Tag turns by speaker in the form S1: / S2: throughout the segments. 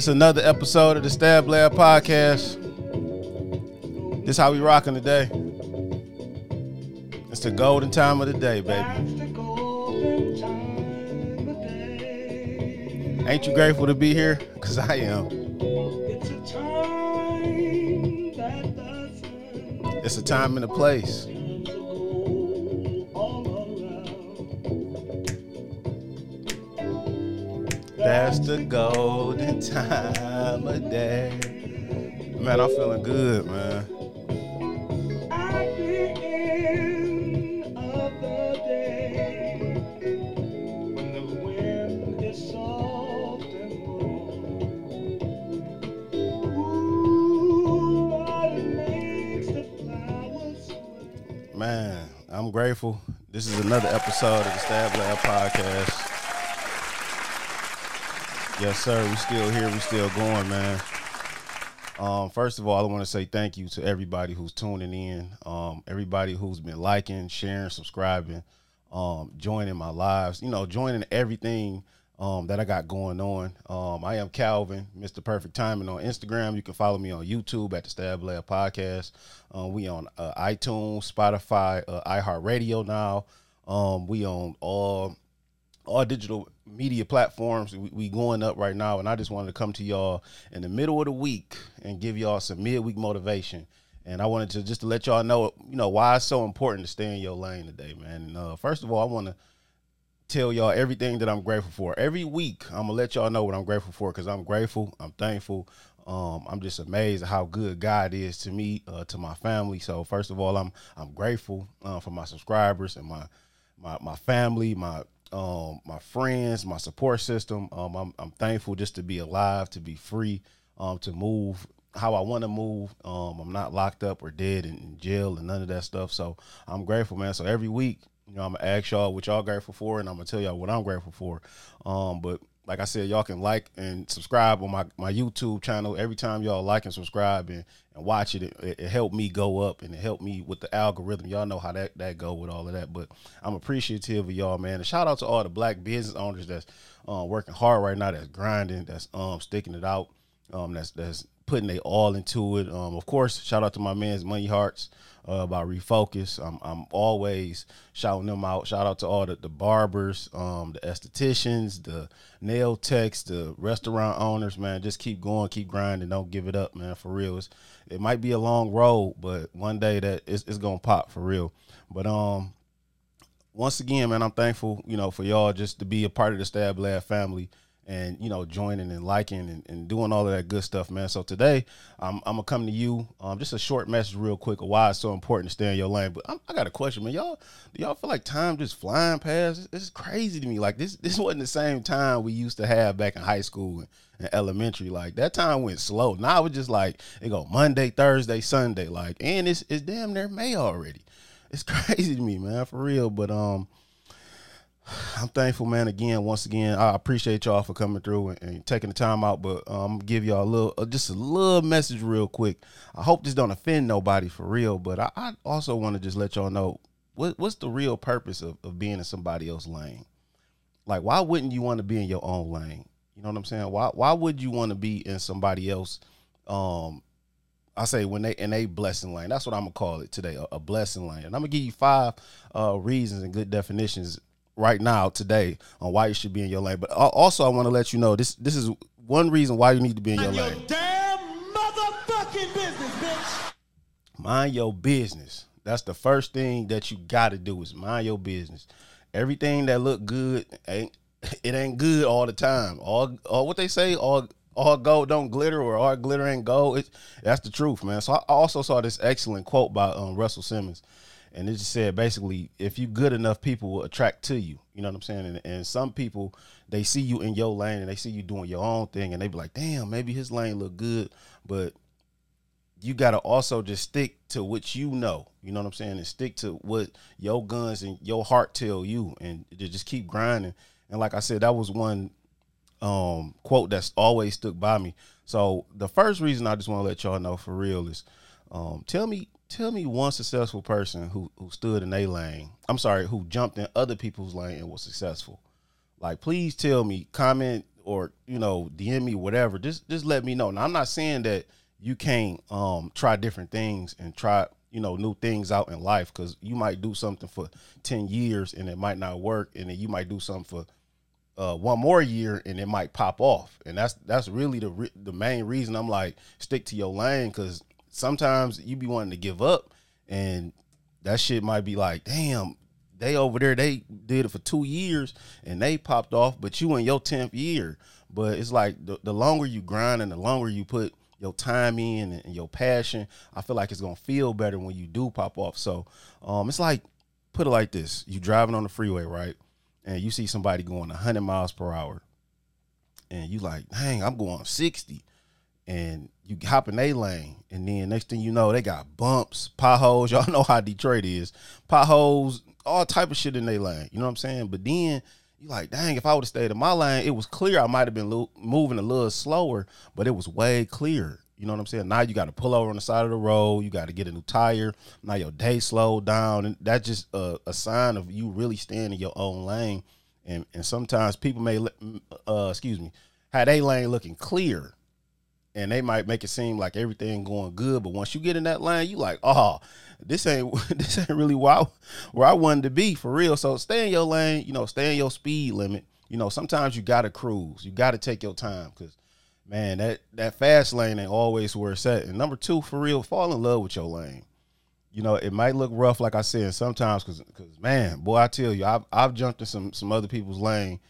S1: It's another episode of the Stab Lab Podcast. This how we rocking today. It's the golden time of the day, baby. Ain't you grateful to be here? Cause I am. It's a time and a place. That's the golden time of day. Man, I'm feeling good, man.
S2: At the end of the day, when the wind is soft and warm, ooh, what it makes the flowers sway.
S1: Man, I'm grateful. This is another episode of the Stab Lab Podcast. Yes, sir. We still here. We still going, man. Um, first of all, I want to say thank you to everybody who's tuning in, um, everybody who's been liking, sharing, subscribing, um, joining my lives, you know, joining everything um, that I got going on. Um, I am Calvin, Mr. Perfect Timing on Instagram. You can follow me on YouTube at the Stab Lab Podcast. Um, we on uh, iTunes, Spotify, uh, iHeartRadio now. We on all all digital media platforms. We, we going up right now, and I just wanted to come to y'all in the middle of the week and give y'all some midweek motivation. And I wanted to just to let y'all know, you know, why it's so important to stay in your lane today, man. And, uh, first of all, I want to tell y'all everything that I'm grateful for. Every week, I'm gonna let y'all know what I'm grateful for because I'm grateful. I'm thankful. Um, I'm just amazed at how good God is to me, uh, to my family. So first of all, I'm I'm grateful uh, for my subscribers and my my my family, my um my friends, my support system. Um, I'm I'm thankful just to be alive, to be free, um, to move how I want to move. Um, I'm not locked up or dead in, in jail and none of that stuff. So I'm grateful, man. So every week, you know, I'm gonna ask y'all what y'all grateful for, and I'm gonna tell y'all what I'm grateful for. Um, but like I said, y'all can like and subscribe on my, my YouTube channel. Every time y'all like and subscribe and, and watch it, it, it helped me go up and it helped me with the algorithm. Y'all know how that, that go with all of that. But I'm appreciative of y'all, man. And shout out to all the black business owners that's uh, working hard right now, that's grinding, that's um sticking it out, um that's that's putting they all into it. Um, of course, shout out to my man's Money Hearts uh, about refocus. I'm I'm always shouting them out. Shout out to all the, the barbers, um, the estheticians, the nail techs, the restaurant owners. Man, just keep going, keep grinding. Don't give it up, man. For real, it's, it might be a long road, but one day that it's, it's gonna pop for real. But um, once again, man, I'm thankful, you know, for y'all just to be a part of the Stab Lab family and you know joining and liking and, and doing all of that good stuff man. So today i'm, I'm gonna come to you um, just a short message real quick of why it's so important to stay in your lane. But I'm, i got a question man. Y'all do y'all feel like time just flying past? It's, it's crazy to me. Like this this wasn't the same time we used to have back in high school and, and elementary. Like that time went slow. Now it's just like it go monday thursday sunday. Like and it's, it's damn near may already. It's crazy to me man for real. But um I'm thankful, man. Again, once again, I appreciate y'all for coming through and, and taking the time out. But um, I'm gonna give y'all a little, uh, just a little message real quick. I hope this don't offend nobody for real, but I, I also want to just let y'all know what, what's the real purpose of, of being in somebody else's lane. Like, why wouldn't you want to be in your own lane? You know what I'm saying? Why why would you want to be in somebody else? Um, I say when they in a blessing lane. That's what I'm gonna call it today, a, a blessing lane. And I'm gonna give you five uh, reasons and good definitions right now today on why you should be in your lane. But also, I want to let you know this this is one reason why you need to be in your
S2: Mind your
S1: lane.
S2: damn motherfucking business, bitch.
S1: Mind your business. That's the first thing that you got to do is mind your business. Everything that look good ain't it ain't good all the time. All all what they say all all gold don't glitter or all glitter ain't gold. It's, that's the truth, man. So I also saw this excellent quote by um, Russell Simmons. And it just said basically, if you good enough, people will attract to you. You know what I'm saying? And, and some people they see you in your lane and they see you doing your own thing, and they be like, "Damn, maybe his lane look good," but you got to also just stick to what you know. You know what I'm saying? And stick to what your guns and your heart tell you, and just keep grinding. And like I said, that was one um, quote that's always stuck by me. So the first reason I just want to let y'all know for real is, um, tell me, tell me one successful person who who stood in a lane. I'm sorry, who jumped in other people's lane and was successful. Like, please tell me, comment or you know DM me whatever. Just just let me know. Now I'm not saying that you can't um try different things and try you know new things out in life because you might do something for 10 years and it might not work and then you might do something for uh, one more year and it might pop off and that's that's really the re- the main reason i'm like stick to your lane because sometimes you be wanting to give up and that shit might be like damn they over there they did it for two years and they popped off but you in your 10th year. But it's like the, the longer you grind and the longer you put your time in and your passion i feel like it's gonna feel better when you do pop off. So um it's like put it like this. You driving on the freeway right? And you see somebody going 100 miles per hour. And you like dang i'm going 60 and you hop in a lane, and then next thing you know, they got bumps, potholes. Y'all know how Detroit is, potholes, all type of shit in their lane. You know what I'm saying? But then you're like, dang, if I would have stayed in my lane, it was clear. I might have been lo- moving a little slower, but it was way clear. You know what I'm saying? Now you got to pull over on the side of the road. You got to get a new tire. Now your day slowed down, and that's just a, a sign of you really staying in your own lane. And and sometimes people may, uh, excuse me, had a lane looking clear and they might make it seem like everything going good, but once you get in that lane, you like, oh, this ain't this ain't really where I, where I wanted to be for real. So stay in your lane, you know, stay in your speed limit. You know, sometimes you gotta cruise, you gotta take your time because man, that that fast lane ain't always where it's at. And number two, for real, fall in love with your lane. You know, it might look rough, like I said, sometimes because because man, boy, I tell you, I've I've jumped in some some other people's lane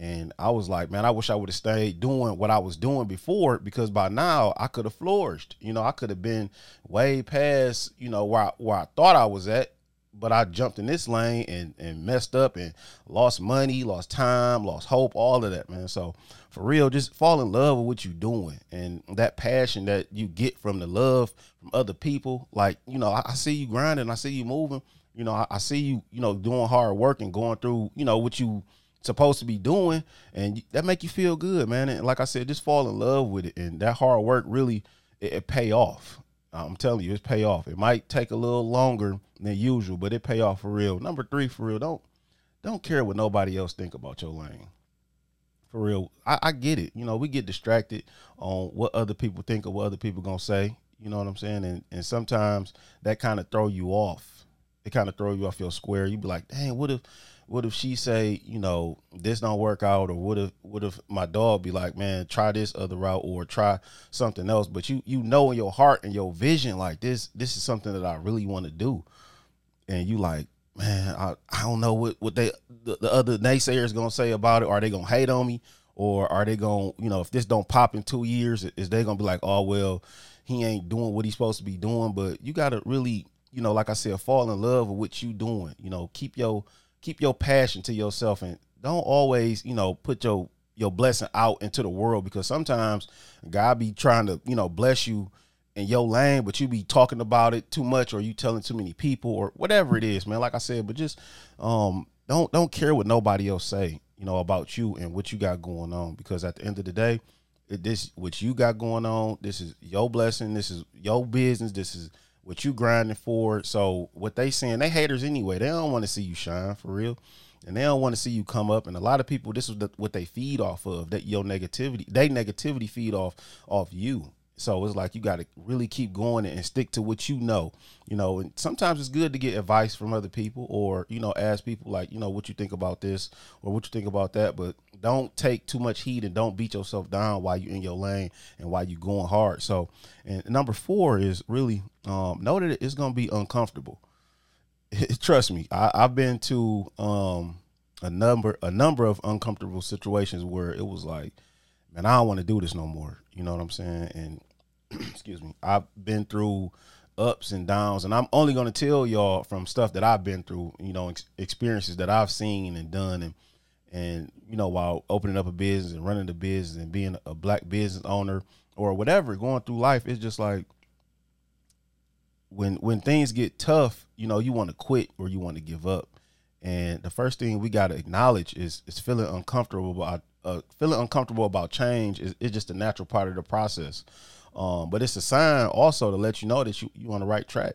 S1: and I was like, man, I wish I would have stayed doing what I was doing before because by now I could have flourished. You know, I could have been way past, you know, where I, where I thought I was at, but I jumped in this lane and and messed up and lost money, lost time, lost hope, all of that, man. So for real, just fall in love with what you're doing and that passion that you get from the love from other people. Like, you know, I, I see you grinding, I see you moving. You know, I, I see you, you know, doing hard work and going through, you know, what you supposed to be doing and that make you feel good man. And like i said just fall in love with it and that hard work really it, it pay off. I'm telling you it's pay off. It might take a little longer than usual but it pay off for real. Number three for real don't don't care what nobody else think about your lane. For real. I, I get it. You know we get distracted on what other people think or what other people gonna say. You know what i'm saying? And and sometimes that kind of throw you off. It kind of throw you off your square. You be like dang what if what if she say, you know, this don't work out, or what if what if my dog be like, man, try this other route or try something else, but you you know in your heart and your vision like this this is something that I really want to do, and you like, man, I, I don't know what what they the, the other naysayers gonna say about it. Are they gonna hate on me, or are they gonna you know if this don't pop in two years, is they gonna be like, oh well, he ain't doing what he's supposed to be doing? But you gotta really you know, like I said, fall in love with what you doing. You know, keep your keep your passion to yourself and don't always, you know, put your your blessing out into the world because sometimes God be trying to, you know, bless you in your lane, but you be talking about it too much or you telling too many people or whatever it is, man. Like I said, but just um don't don't care what nobody else say, you know, about you and what you got going on because at the end of the day, it, this what you got going on, this is your blessing, this is your business, this is what you grinding for. So what they saying, they haters anyway. They don't want to see you shine for real. And they don't want to see you come up. And a lot of people, this is the, what they feed off of. That your negativity, they negativity feed off off you. So it's like you got to really keep going and stick to what you know, you know. And sometimes it's good to get advice from other people, or you know, ask people like, you know, what you think about this or what you think about that. But don't take too much heat and don't beat yourself down while you're in your lane and while you're going hard. So, and number four is really um, know that it's gonna be uncomfortable. Trust me, I, I've been to um, a number a number of uncomfortable situations where it was like, man, I don't want to do this no more. You know what I'm saying? And excuse me, I've been through ups and downs, and I'm only going to tell y'all from stuff that I've been through, you know, ex- experiences that I've seen and done, and and you know, while opening up a business and running the business and being a black business owner or whatever, going through life, it's just like when when things get tough, you know, you want to quit or you want to give up. And the first thing we got to acknowledge is is feeling uncomfortable about uh, feeling uncomfortable about change is, is just a natural part of the process. Um, but it's a sign also to let you know that you you on the right track.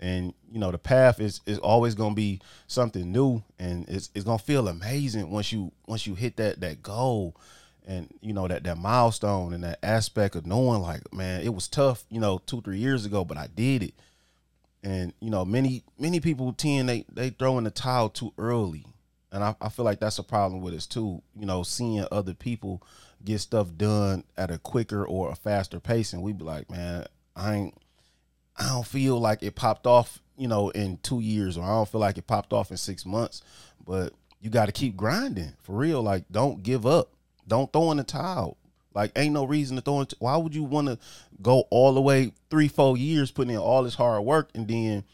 S1: And you know the path is is always gonna be something new, and it's it's gonna feel amazing once you once you hit that that goal, and you know that that milestone and that aspect of knowing like man it was tough you know two three years ago but i did it and you know many many people tend they they throw in the towel too early and I, I feel like that's a problem with us too. You know seeing other people get stuff done at a quicker or a faster pace and we be like man i ain't i don't feel like it popped off you know in two years or i don't feel like it popped off in six months. But you got to keep grinding for real. Like don't give up. Don't throw in the towel. Like ain't no reason to throw in why would you want to go all the way three four years putting in all this hard work and then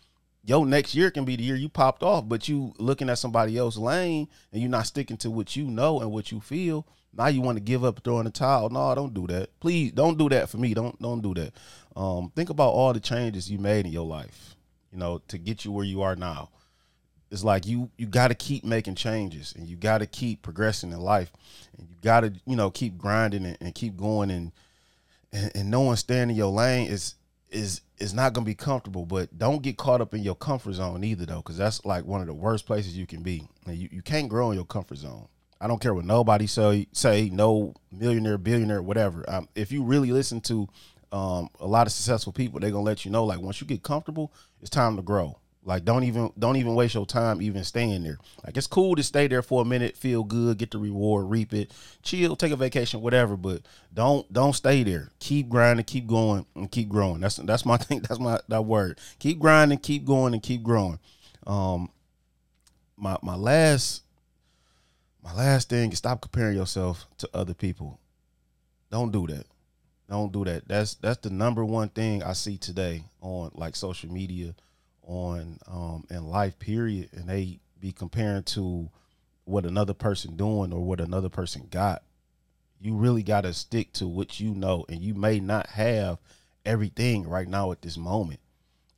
S1: your next year can be the year you popped off, but you looking at somebody else's lane and you're not sticking to what you know and what you feel. Now you want to give up throwing the towel. No, don't do that. Please don't do that for me. Don't don't do that. Um, think about all the changes you made in your life, you know, to get you where you are now. It's like you you got to keep making changes and you got to keep progressing in life and you got to you know keep grinding and, and keep going and, and and knowing staying in your lane is is is not gonna be comfortable, but don't get caught up in your comfort zone either though, because that's like one of the worst places you can be. And you, you can't grow in your comfort zone. I don't care what nobody say say, no millionaire, billionaire, whatever. Um, if you really listen to um, a lot of successful people, they're gonna let you know like once you get comfortable, it's time to grow. Like don't even don't even waste your time even staying there. Like it's cool to stay there for a minute, feel good, get the reward, reap it, chill, take a vacation, whatever. But don't don't stay there. Keep grinding, keep going, and keep growing. That's that's my thing. That's my that word. Keep grinding, keep going, and keep growing. Um, my my last my last thing is stop comparing yourself to other people. Don't do that. Don't do that. That's that's the number one thing I see today on like social media on um in life period and they be comparing to what another person doing or what another person got. You really got to stick to what you know and you may not have everything right now at this moment.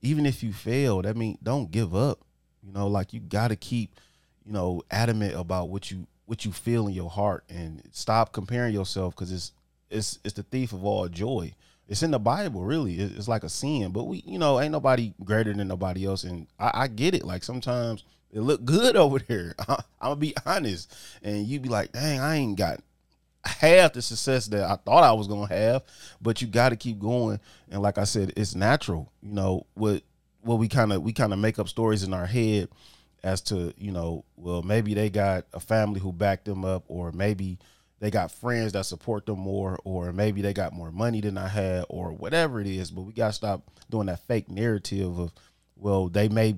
S1: Even if you fail that mean don't give up. You know like you got to keep you know adamant about what you what you feel in your heart and stop comparing yourself because it's it's it's the thief of all joy it's in the Bible, really. It's like a sin, but we, you know, ain't nobody greater than nobody else, and I, I get it. Like sometimes it look good over there. I, am gonna be honest, and you be like, dang, I ain't got half the success that I thought I was gonna have, but you got to keep going. And like I said, it's natural. You know what? What we kind of we kind of make up stories in our head as to you know, well, maybe they got a family who backed them up, or maybe they got friends that support them more, or maybe they got more money than I had, or whatever it is. But we gotta stop doing that fake narrative of, well, they may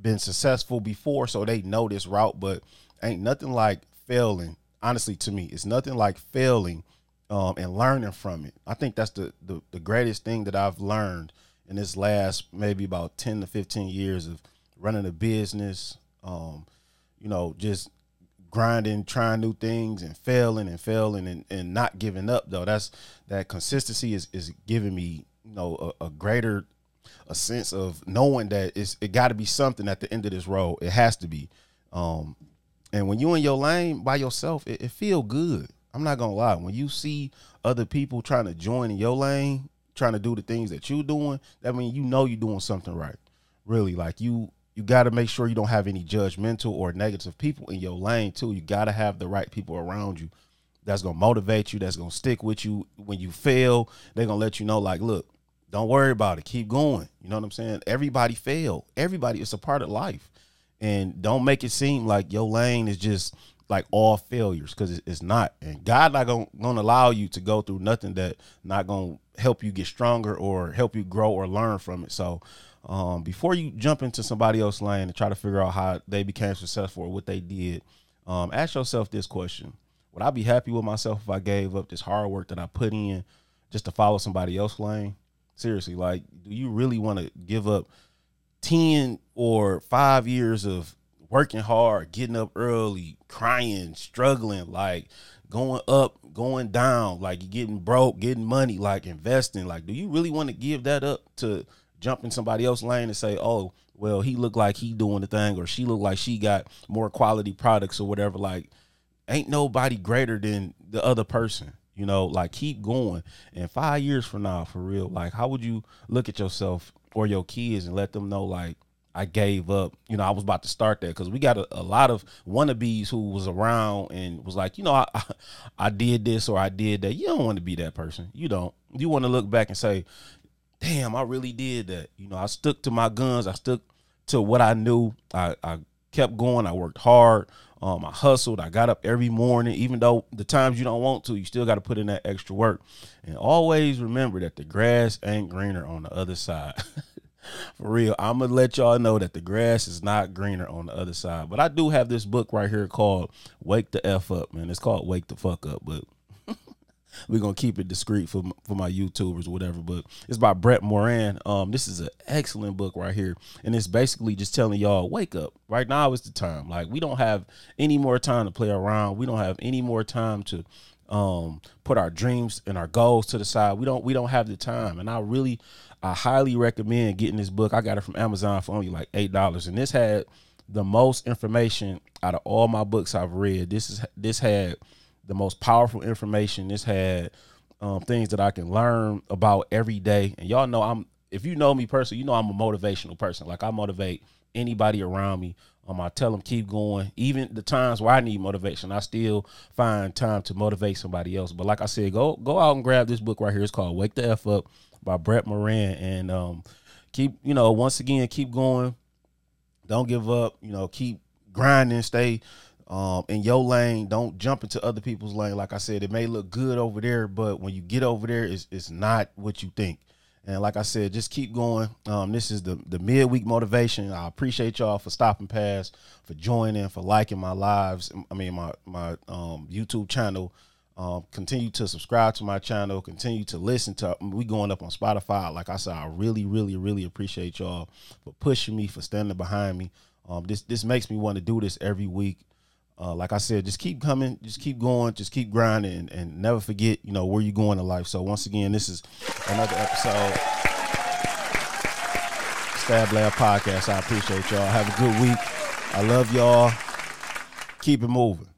S1: been successful before, so they know this route, but ain't nothing like failing. Honestly, to me, it's nothing like failing um, and learning from it. I think that's the, the the greatest thing that I've learned in this last maybe about ten to fifteen years of running a business. Um, you know, just grinding, trying new things and failing and failing and, and not giving up though. That's that consistency is is giving me, you know, a, a greater a sense of knowing that it's it gotta be something at the end of this road. It has to be. Um and when you in your lane by yourself, it, it feel good. I'm not gonna lie. When you see other people trying to join in your lane, trying to do the things that you're doing, that means you know you're doing something right. Really, like you you got to make sure you don't have any judgmental or negative people in your lane too. You got to have the right people around you that's going to motivate you, that's going to stick with you when you fail. They're going to let you know like, look, don't worry about it. Keep going. You know what I'm saying? Everybody fail. Everybody it's a part of life. And don't make it seem like your lane is just like all failures because it's not. And God not gonna, gonna allow you to go through nothing that not gonna help you get stronger or help you grow or learn from it. So um, before you jump into somebody else's lane and try to figure out how they became successful or what they did, um, ask yourself this question: Would I be happy with myself if I gave up this hard work that I put in just to follow somebody else's lane? Seriously, like, do you really want to give up ten or five years of working hard, getting up early, crying, struggling, like going up, going down, like getting broke, getting money, like investing? Like, do you really want to give that up to jump in somebody else's lane and say, oh, well, he looked like he doing the thing, or she looked like she got more quality products or whatever. Like, ain't nobody greater than the other person. You know, like keep going. And five years from now, for real, like how would you look at yourself or your kids and let them know, like, I gave up. You know, I was about to start that because we got a, a, lot of wannabes who was around and was like, you know, I, I, I did this or I did that. You don't want to be that person. You don't. You want to look back and say, damn, I really did that. You know, I stuck to my guns. I stuck to what I knew. I, I kept going. I worked hard. Um, I hustled. I got up every morning, even though the times you don't want to, you still got to put in that extra work. And always remember that the grass ain't greener on the other side. For real, I'm gonna let y'all know that the grass is not greener on the other side. But I do have this book right here called "Wake the F Up," man. It's called "Wake the Fuck Up," but we're gonna keep it discreet for for my YouTubers, whatever. But it's by Brett Moran. Um, this is an excellent book right here, and it's basically just telling y'all wake up. Right now is the time. Like we don't have any more time to play around. We don't have any more time to um put our dreams and our goals to the side. We don't we don't have the time. And I really I highly recommend getting this book. I got it from Amazon for only like eight dollars, and this had the most information out of all my books I've read. This is this had the most powerful information. This had um, things that I can learn about every day. And y'all know I'm if you know me personally, you know I'm a motivational person. Like I motivate anybody around me. Um, I tell them keep going. Even the times where I need motivation, I still find time to motivate somebody else. But like I said, go go out and grab this book right here. It's called Wake the F Up by Brett Moran. And um, keep, you know, once again, keep going. Don't give up. You know, keep grinding. Stay um, in your lane. Don't jump into other people's lane. Like I said, it may look good over there, but when you get over there, it's, it's not what you think. And like I said, just keep going. Um, this is the the midweek motivation. I appreciate y'all for stopping past, for joining, for liking my lives. I mean my my um, YouTube channel. Um, continue to subscribe to my channel. Continue to listen to. We going up on Spotify. Like I said, I really, really, really appreciate y'all for pushing me, for standing behind me. Um, this this makes me want to do this every week. Uh, like I said, just keep coming, just keep going, just keep grinding, and, and never forget, you know, where you're going in life. So once again, this is another episode. Stab Lab Podcast. I appreciate y'all. Have a good week. I love y'all. Keep it moving.